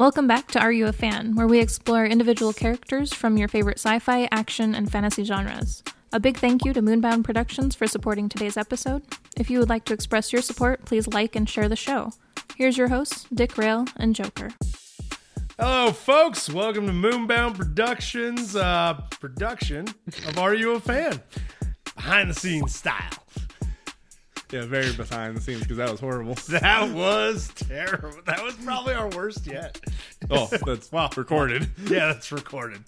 Welcome back to Are You a Fan, where we explore individual characters from your favorite sci fi, action, and fantasy genres. A big thank you to Moonbound Productions for supporting today's episode. If you would like to express your support, please like and share the show. Here's your hosts, Dick Rail and Joker. Hello, folks. Welcome to Moonbound Productions uh, production of Are You a Fan? Behind the scenes style. Yeah, very behind the scenes because that was horrible. That was terrible. That was probably our worst yet. Oh, that's Wow. recorded. yeah, that's recorded.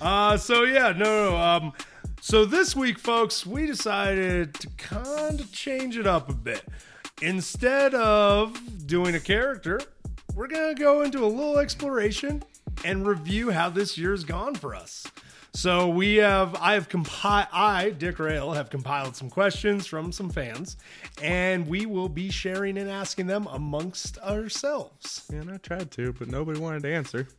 Uh, so yeah, no, no. Um, so this week, folks, we decided to kind of change it up a bit. Instead of doing a character, we're gonna go into a little exploration and review how this year's gone for us. So we have, I have compiled, I, Dick Rail, have compiled some questions from some fans, and we will be sharing and asking them amongst ourselves. And I tried to, but nobody wanted to answer.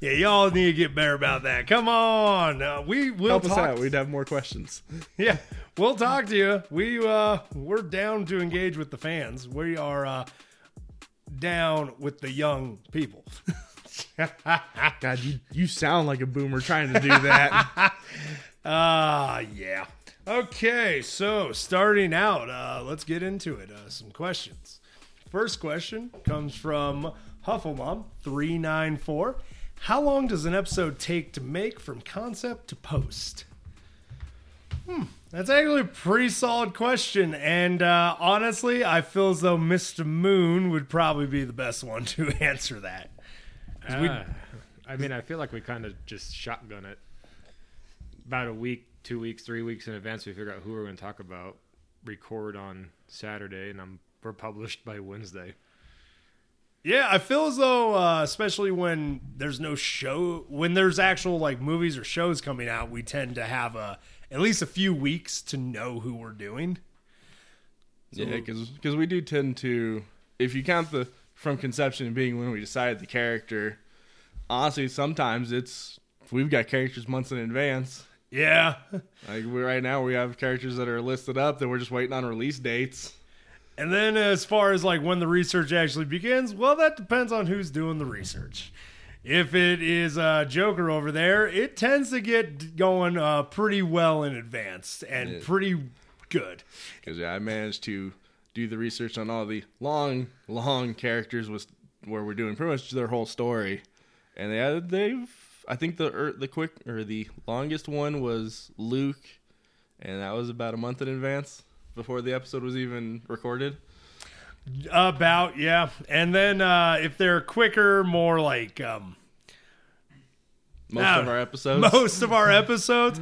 Yeah, y'all need to get better about that. Come on, uh, we will Help talk. us out. We'd have more questions. Yeah, we'll talk to you. We uh, we're down to engage with the fans. We are uh, down with the young people. God, you you sound like a boomer trying to do that. Ah, yeah. Okay, so starting out, uh, let's get into it. Uh, some questions. First question comes from Hufflemom three nine four. How long does an episode take to make from concept to post? Hmm, that's actually a pretty solid question, and uh, honestly, I feel as though Mr. Moon would probably be the best one to answer that. We- Ah, I mean, I feel like we kind of just shotgun it. About a week, two weeks, three weeks in advance, we figure out who we're going to talk about. Record on Saturday, and I'm we're published by Wednesday. Yeah, I feel as though, uh, especially when there's no show, when there's actual like movies or shows coming out, we tend to have a at least a few weeks to know who we're doing. yeah, because we do tend to, if you count the from conception being when we decided the character, honestly, sometimes it's we've got characters months in advance. Yeah, Like we right now, we have characters that are listed up that we're just waiting on release dates. and then as far as like when the research actually begins, well, that depends on who's doing the research. If it is uh, Joker over there, it tends to get going uh, pretty well in advance and Yeah. pretty good. Because yeah, I managed to do the research on all the long, long characters was where we're doing pretty much their whole story, and they they've I think the er, the quick or the longest one was Luke, and that was about a month in advance before the episode was even recorded. About yeah, and then uh, if they're quicker, more like um, Most Now, of our episodes. most of our episodes.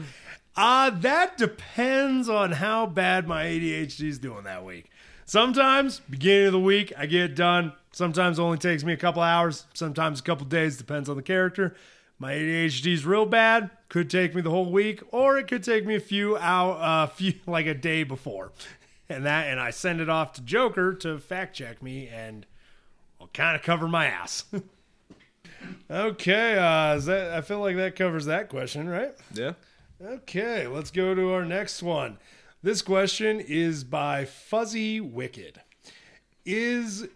Uh, that depends on how bad my ADHD is doing that week. Sometimes, beginning of the week, I get it done. Sometimes it only takes me a couple hours. Sometimes a couple days, depends on the character. My ADHD is real bad. Could take me the whole week, or it could take me a few hour, uh, few like a day before, and that, and I send it off to Joker to fact check me, and I'll kind of cover my ass. okay, uh, is that I feel like that covers that question, right? Yeah. Okay, let's go to our next one. This question is by Fuzzy Wicked. Is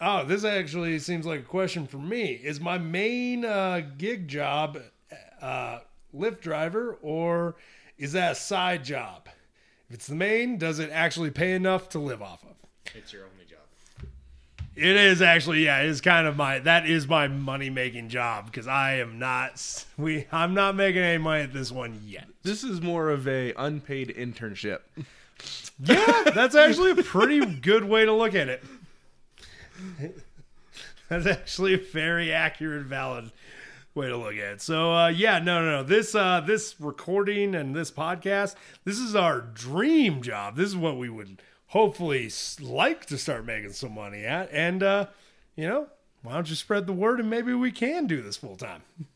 oh, this actually seems like a question for me. Is my main uh, gig job uh, Lyft driver, or is that a side job? If it's the main, does it actually pay enough to live off of? It's your only. It is actually, yeah, it is kind of my that is my money making job because I am not we I'm not making any money at this one yet. This is more of a unpaid internship. Yeah, that's actually a pretty good way to look at it. That's actually a very accurate, valid way to look at it. So, uh, yeah, no, no, no. This uh, this recording and this podcast, this is our dream job. This is what we would hopefully like to start making some money at. And uh, you know, why don't you spread the word and maybe we can do this full time.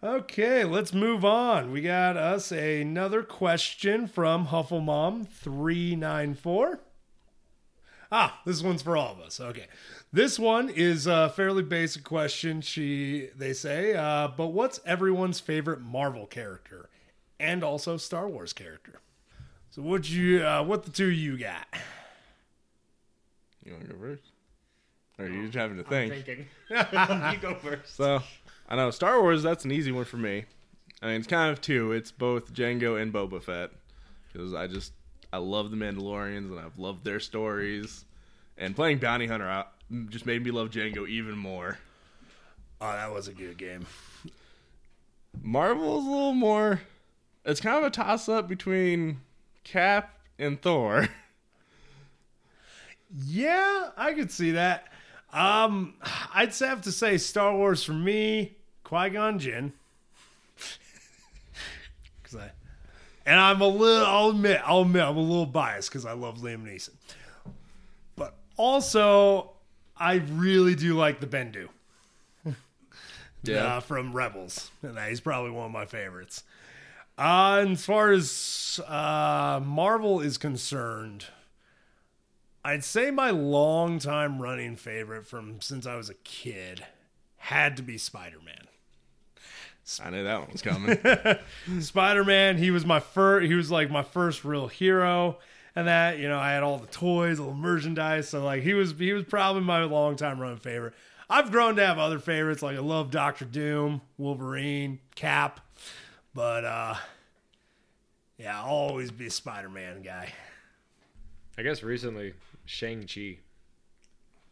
Okay, let's move on. We got us another question from Hufflemom394. Ah, this one's for all of us. Okay. This one is a fairly basic question, she they say, uh, but what's everyone's favorite Marvel character and also Star Wars character? So what you uh, what the two you got? You want to go first? Or are you just having to I'm think? thinking. you go first. So I know Star Wars. That's an easy one for me. I mean, it's kind of two. It's both Jango and Boba Fett because I just I love the Mandalorians and I've loved their stories. And playing Bounty Hunter out just made me love Jango even more. Oh, that was a good game. Marvel's a little more. It's kind of a toss up between Cap and Thor. Yeah, I could see that. Um, I'd have to say Star Wars for me, Qui Gon Jinn. Cause I, and I'm a little. I'll admit, I'll admit, I'm a little biased because I love Liam Neeson. But also, I really do like the Bendu. uh, from Rebels, and he's probably one of my favorites. Uh, and as far as uh, Marvel is concerned, I'd say my long-time running favorite from since I was a kid had to be Spider-Man. I knew that one was coming. Spider-Man, he was my first. He was like my first real hero, and that you know I had all the toys, all the merchandise. So like he was he was probably my long-time running favorite. I've grown to have other favorites like I love Doctor Doom, Wolverine, Cap, but uh, yeah, I'll always be a Spider-Man guy. I guess recently Shang Chi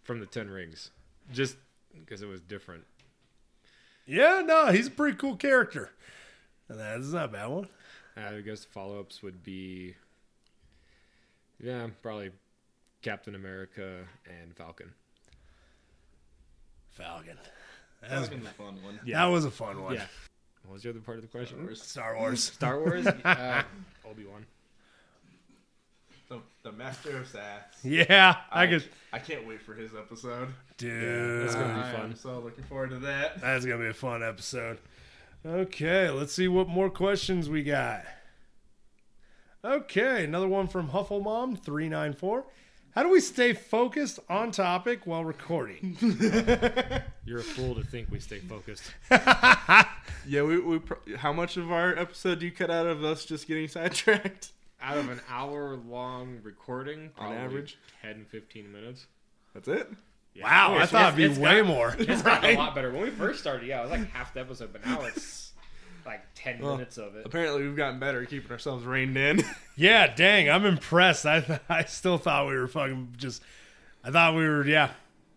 from the Ten Rings, just because it was different. Yeah, no, he's a pretty cool character. And that's not a bad one. I guess follow ups would be, yeah, probably Captain America and Falcon. Falcon. That was, a fun one. that was a fun one. Yeah. What was the other part of the question? Star Wars. Star Wars, uh, Obi Wan. The, the Master of Sass. Yeah, I could. I can't wait for his episode. Dude, That's gonna be I am fun. so looking forward to that. that's gonna be a fun episode. Okay, let's see what more questions we got. Okay, another one from Hufflemom three nine four. How do we stay focused on topic while recording? You're a fool to think we stay focused. Yeah, we, we pro- how much of our episode do you cut out of us just getting sidetracked? Out of an hour long recording, On average? 10, 15 minutes. That's it. Yeah. Wow, I thought it'd be way got- more. It's gotten a lot better. When we first started, yeah, it was like half the episode, but now it's like 10 Well, minutes of it. Apparently, we've gotten better at keeping ourselves reined in. Yeah, dang, I'm impressed. I I still thought we were fucking just. I thought we were yeah.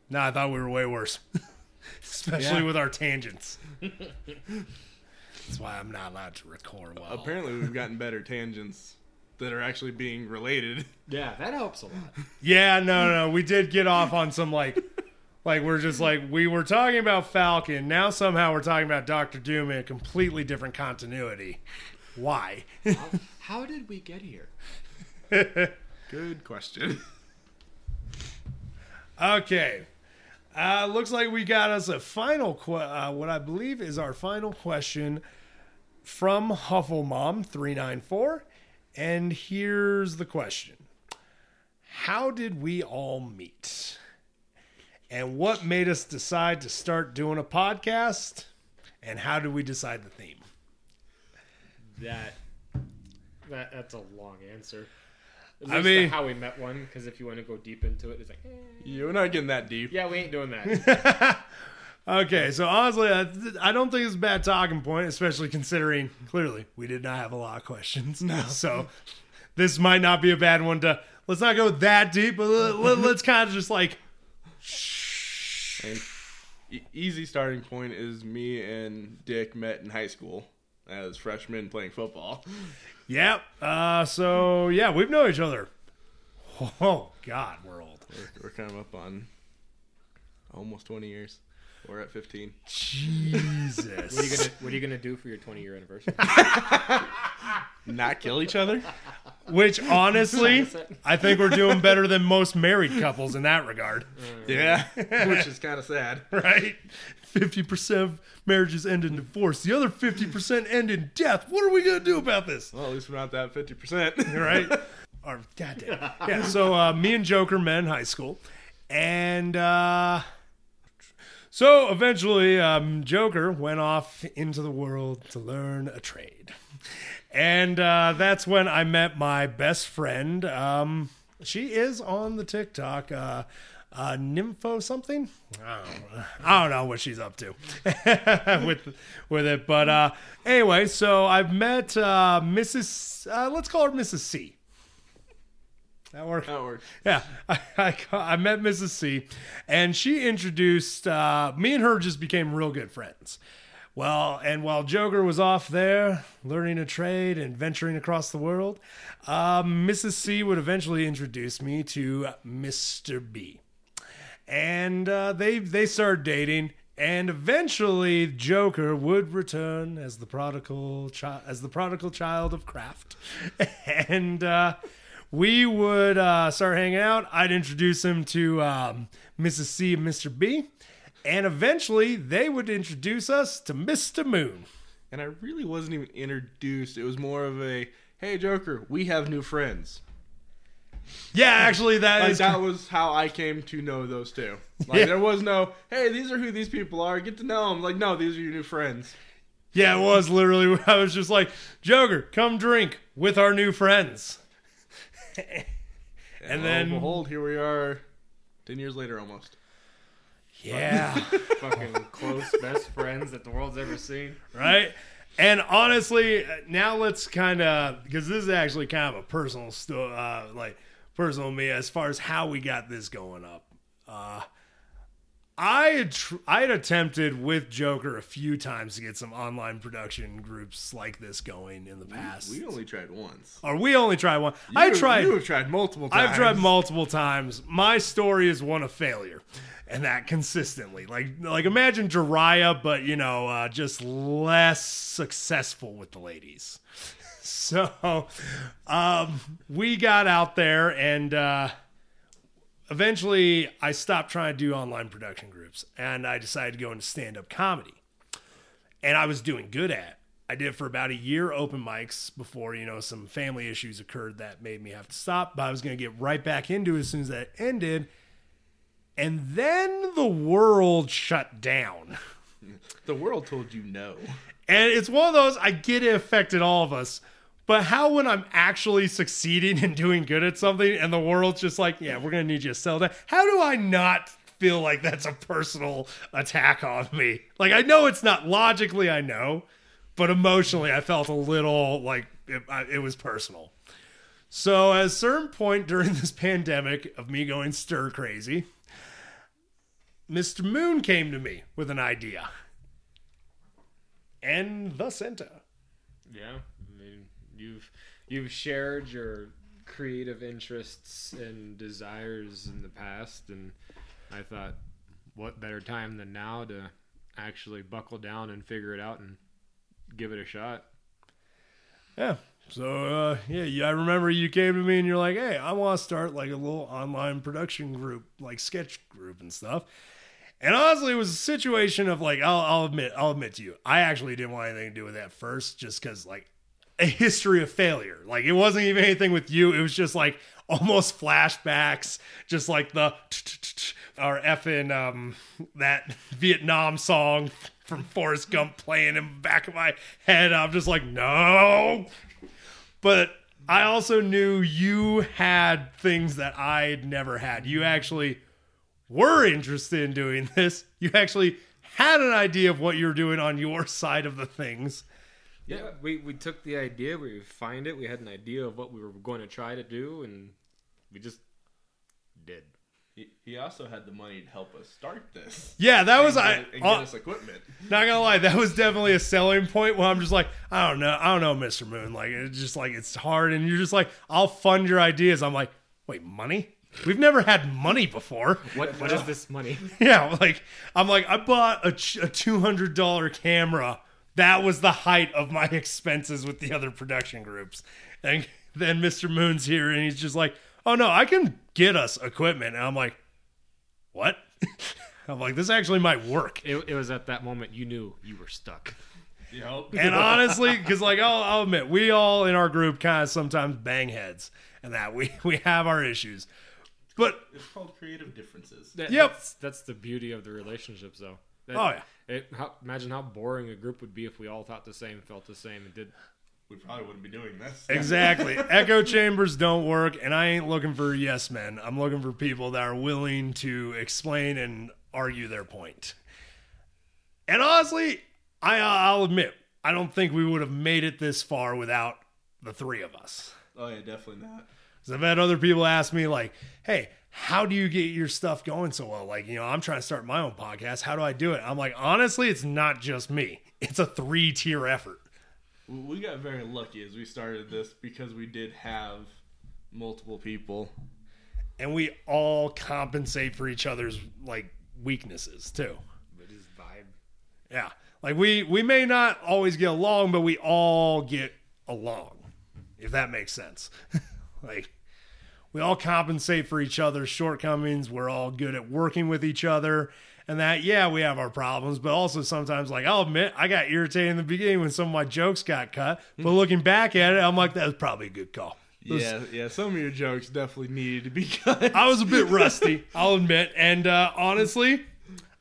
No, I thought we were way worse, especially Yeah. with our tangents. That's why I'm not allowed to record well. Apparently, we've gotten better tangents that are actually being related. Yeah, that helps a lot. Yeah, no, no, we did get off on some like, like we're just like we were talking about Falcon. Now somehow we're talking about Doctor Doom in a completely different continuity. Why? How did we get here? Good question. Okay. Uh, looks like we got us a final, que- uh, what I believe is our final question from Hufflemom394. And here's the question How did we all meet? And what made us decide to start doing a podcast? And how did we decide the theme? That, that that's a long answer. At I mean- the how we met one, because if you want to go deep into it, it's like, eh, You're not getting that deep. yeah, we ain't doing that. Okay, so honestly, I, I don't think it's a bad talking point, especially considering clearly we did not have a lot of questions. No. So this might not be a bad one to. Let's not go that deep, but let, us kind of just like. And e- easy starting point is me and Dick met in high school as freshmen playing football. Yep. Uh, so yeah, we've known each other. Oh God, we're old. We're, we're kind of up on almost 20 years. We're at 15. Jesus. what are you gonna What are you gonna do for your 20 year anniversary? Not kill each other? Which honestly, I think we're doing better than most married couples in that regard. Yeah, which is kind of sad. right? 50% of marriages end in divorce. The other 50% end in death. What are we going to do about this? Well, at least we're not that 50%. Right? or, goddamn. Yeah, so uh, me and Joker met in high school. And uh, so eventually, um, Joker went off into the world to learn a trade. And uh, that's when I met my best friend. Um, she is on the TikTok. Uh, uh, Nympho something. I don't, know. I don't know what she's up to with with it, but uh, anyway, so I've met uh, Mrs. Uh, let's call her Mrs. C. That works. That works. Yeah, I, I, I met Mrs. C, and she introduced uh, me and her. Just became real good friends. Well, and while Joker was off there learning a trade and venturing across the world, um, Mrs. C would eventually introduce me to Mr. B, and uh, they they started dating. And eventually, Joker would return as the prodigal child, as the prodigal child of craft, and uh, we would uh, start hanging out. I'd introduce him to um, Mrs. C and Mr. B, and eventually they would introduce us to Mr. Moon. And I really wasn't even introduced. It was more of a, hey, Joker, we have new friends. Yeah, actually, that Like is that was how I came to know those two. Like Yeah. there was no, hey, these are who these people are. Get to know them. Like no, these are your new friends. yeah, it was literally. I was just like, Joker, come drink with our new friends. and lo then, and behold, here we are, ten years later almost. Yeah. Fucking close best friends that the world's ever seen. right? And honestly, now let's kind of because this is actually kind of a personal sto- uh, like personal me as far as how we got this going up. Uh, I had tr- I had attempted with Joker a few times to get some online production groups like this going in the past. We only tried once. or we only tried one. I tried. You have tried multiple times. I've tried multiple times. My story is one of failure, and that consistently. Like, like imagine Jiraiya, but you know, uh, just less successful with the ladies. So, um, we got out there, and uh, eventually, I stopped trying to do online production groups, and I decided to go into stand-up comedy and I was doing good at. I did it for about a year open mics before you know some family issues occurred that made me have to stop. But I was going to get right back into it as soon as that ended, and then the world shut down. The world told you no. And it's one of those I get it affected all of us. But how when I'm actually succeeding and doing good at something and the world's just like, yeah, we're gonna need you to sell that. How do I not feel like that's a personal attack on me? Like I know it's not logically, I know, but emotionally, I felt a little like it, it was personal. So at a certain point during this pandemic of me going stir crazy, Mr. Moon came to me with an idea. And the center. Yeah, you've you've shared your creative interests and desires in the past, and I thought, what better time than now to actually buckle down and figure it out and give it a shot. Yeah. So uh, yeah, yeah, I remember you came to me and you're like, "Hey, I want to start like a little online production group, like sketch group and stuff." And honestly, it was a situation of like, I'll, I'll admit, I'll admit to you, I actually didn't want anything to do with that first, just because like a history of failure. Like it wasn't even anything with you. It was just like almost flashbacks, just like the our effing um that Vietnam song from Forrest Gump playing in the back of my head. I'm just like, no. But I also knew you had things that I'd never had. You actually were interested in doing this. You actually had an idea of what you're doing on your side of the things. Yeah, we, we took the idea, we refined it, we had an idea of what we were going to try to do, and we just did. He, he also had the money to help us start this. Yeah, that was and I. get, and uh, get us equipment. Not gonna lie, that was definitely a selling point. Where I'm just like, I don't know, I don't know, Mr. Moon. Like it's just like it's hard, and you're just like, I'll fund your ideas. I'm like, wait, money? We've never had money before. What what is this money? Yeah, like I'm like I bought a, a two hundred dollar camera. That was the height of my expenses with the other production groups, and then Mr. Moon's here, and he's just like, "Oh no, I can get us equipment." And I'm like, "What?" I'm like, "This actually might work." It, it was at that moment you knew you were stuck. Yep. And honestly, because like I'll, I'll admit, we all in our group kind of sometimes bang heads, and that we we have our issues. But it's called creative differences. That- Yep. That's, that's the beauty of the relationships, though. That- Oh, yeah. It, how, imagine how boring a group would be if we all thought the same, felt the same, and did we probably wouldn't be doing this. Exactly. Echo chambers don't work, and I ain't looking for yes men. I'm looking for people that are willing to explain and argue their point. And honestly, I, I'll admit, I don't think we would have made it this far without the three of us. Oh yeah, definitely not. 'Cause I've had other people ask me, like, hey, how do you get your stuff going so well? Like, you know, I'm trying to start my own podcast. How do I do it? I'm like, honestly, it's not just me, it's a three tier effort. We- We got very lucky as we started this because we did have multiple people. And we all compensate for each other's, like, weaknesses, too. But his vibe. Yeah. Like, we, we may not always get along, but we all get along, if that makes sense. like, we all compensate for each other's shortcomings. We're all good at working with each other. And that, yeah, we have our problems, but also sometimes, like, I'll admit, I got irritated in the beginning when some of my jokes got cut. But looking back at it, I'm like, that was probably a good call. Was- Yeah, yeah. Some of your jokes definitely needed to be cut. I was a bit rusty, I'll admit. And uh, honestly,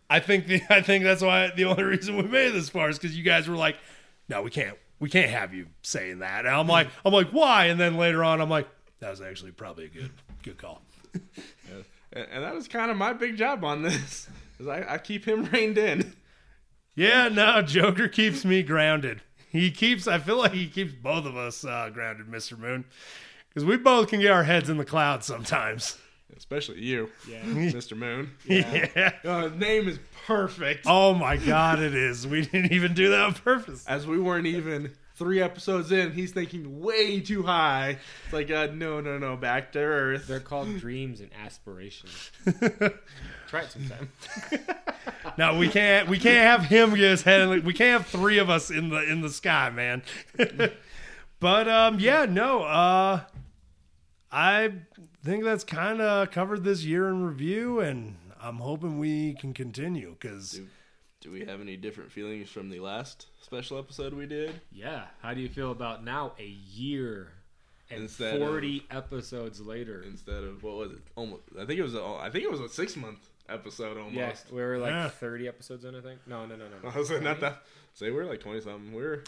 I think the, I think that's why the only reason we made it this far is because you guys were like, "No, we can't, we can't have you saying that." And I'm like, I'm like, why? And then later on, I'm like, that was actually probably a good, good call. and, and that was kind of my big job on this. Is I, I keep him reined in. Yeah, no, Joker keeps me grounded. He keeps, I feel like he keeps both of us uh, grounded, Mister Moon, because we both can get our heads in the clouds sometimes. Especially you, Yeah. Mr. Moon. Yeah. Oh, his name is perfect. Oh my God, it is. We didn't even do that on purpose. As we weren't even three episodes in, he's thinking way too high. It's like, uh, no, no, no, back to earth. They're called dreams and aspirations. Try it sometime. No, we can't. We can't have him get his head. In, we can't have three of us in the in the sky, man. but um, yeah, no. Uh, I think that's kind of covered this year in review, and I'm hoping we can continue because Do we have any different feelings from the last special episode we did? Yeah. How do you feel about now, a year and Instead of- 40 episodes later? Instead of what was it? Almost. I think it was. A, I think it was a six month episode almost. Yeah, we were like Yeah. 30 episodes in, I think. No, no, no, no. no. I was like, not that. Say we were like twenty something. We're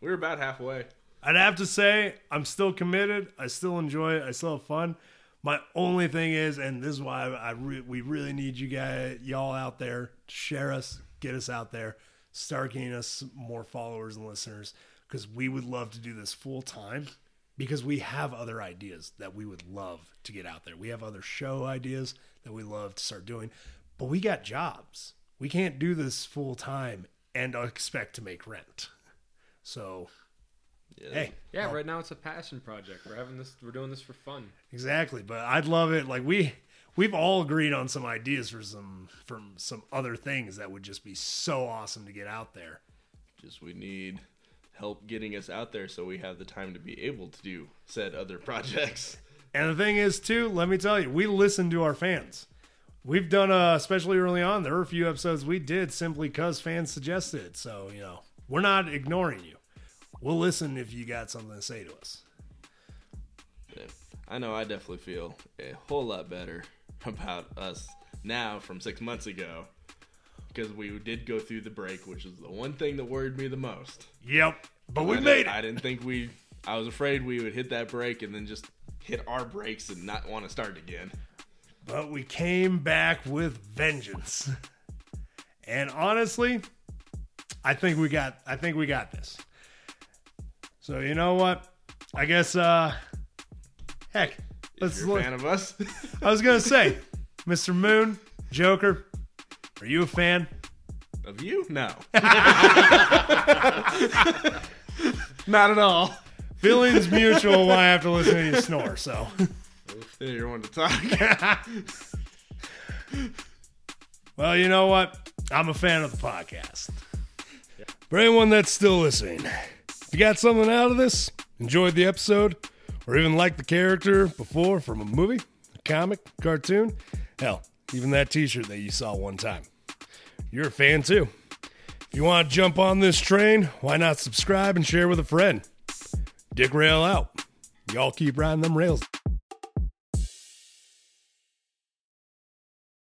we were about halfway. I'd have to say I'm still committed. I still enjoy it. I still have fun. My only thing is, and this is why I re- we really need you guys, y'all out there, to share us, get us out there, start getting us more followers and listeners, because we would love to do this full time. Because we have other ideas that we would love to get out there. We have other show ideas that we love to start doing, but we got jobs. We can't do this full time and expect to make rent. So. Hey, Yeah, right now it's a passion project. We're having this. We're doing this for fun. Exactly, but I'd love it. Like we we've all agreed on some ideas for some from some other things that would just be so awesome to get out there. Just we need help getting us out there so we have the time to be able to do said other projects. And the thing is, too, let me tell you, we listen to our fans. We've done, uh, especially early on, there were a few episodes we did simply because fans suggested it. So, you know, we're not ignoring you. We'll listen if you got something to say to us. I know I definitely feel a whole lot better about us now from six months ago because we did go through the break, which is the one thing that worried me the most. Yep. But we I made it. I didn't think we. I was afraid we would hit that break and then just hit our brakes and not want to start again. But we came back with vengeance. And honestly, I think we got I think we got this. So you know what? I guess uh heck, let's you're a look. fan of us, I was gonna say, Mr. Moon, Joker, are you a fan? of you, no, not at all. Feelings mutual when I have to listen to you snore, so Yeah, You're one to talk. well, you know what? I'm a fan of the podcast. For anyone that's still listening, if you got something out of this, enjoyed the episode, or even liked the character before from a movie, a comic, cartoon, hell, even that t shirt that you saw one time, you're a fan too. If you want to jump on this train, why not subscribe and share with a friend? Dick Rail out. Y'all keep riding them rails.